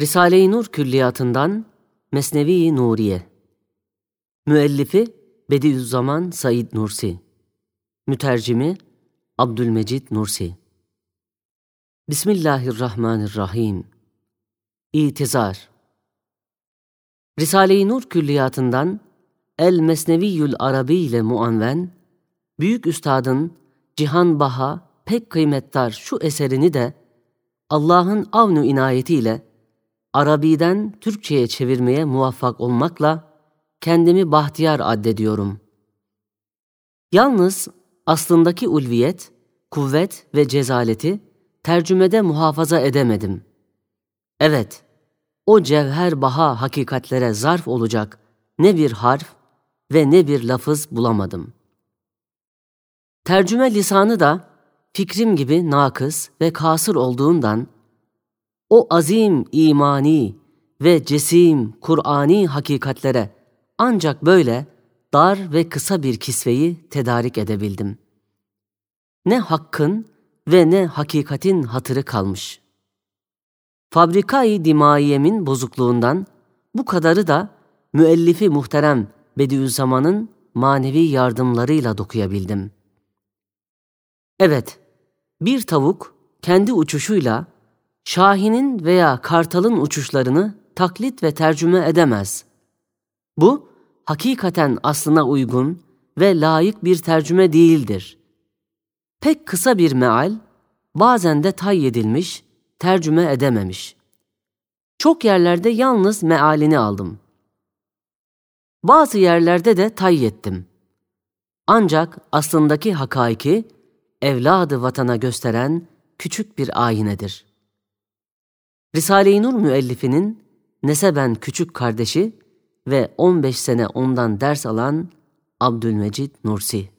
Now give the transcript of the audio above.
Risale-i Nur Külliyatından Mesnevi Nuriye. Müellifi Bediüzzaman Said Nursi. Mütercimi Abdülmecid Nursi. Bismillahirrahmanirrahim. İtizar. Risale-i Nur Külliyatından El Mesneviyyül Arabi ile muanven Büyük Üstadın Cihan Baha pek kıymettar şu eserini de Allah'ın avnu inayetiyle Arabi'den Türkçe'ye çevirmeye muvaffak olmakla kendimi bahtiyar addediyorum. Yalnız aslındaki ulviyet, kuvvet ve cezaleti tercümede muhafaza edemedim. Evet, o cevher baha hakikatlere zarf olacak ne bir harf ve ne bir lafız bulamadım. Tercüme lisanı da fikrim gibi nakıs ve kasır olduğundan o azim imani ve cesim Kur'ani hakikatlere ancak böyle dar ve kısa bir kisveyi tedarik edebildim. Ne hakkın ve ne hakikatin hatırı kalmış. Fabrikayı dimaiyemin bozukluğundan bu kadarı da müellifi muhterem Bediüzzaman'ın manevi yardımlarıyla dokuyabildim. Evet, bir tavuk kendi uçuşuyla Şahin'in veya kartalın uçuşlarını taklit ve tercüme edemez. Bu, hakikaten aslına uygun ve layık bir tercüme değildir. Pek kısa bir meal, bazen de tay edilmiş, tercüme edememiş. Çok yerlerde yalnız mealini aldım. Bazı yerlerde de tay ettim. Ancak aslındaki hakaiki, evladı vatana gösteren küçük bir ayinedir.'' Risale-i Nur müellifinin neseben küçük kardeşi ve 15 sene ondan ders alan Abdülmecid Nursi.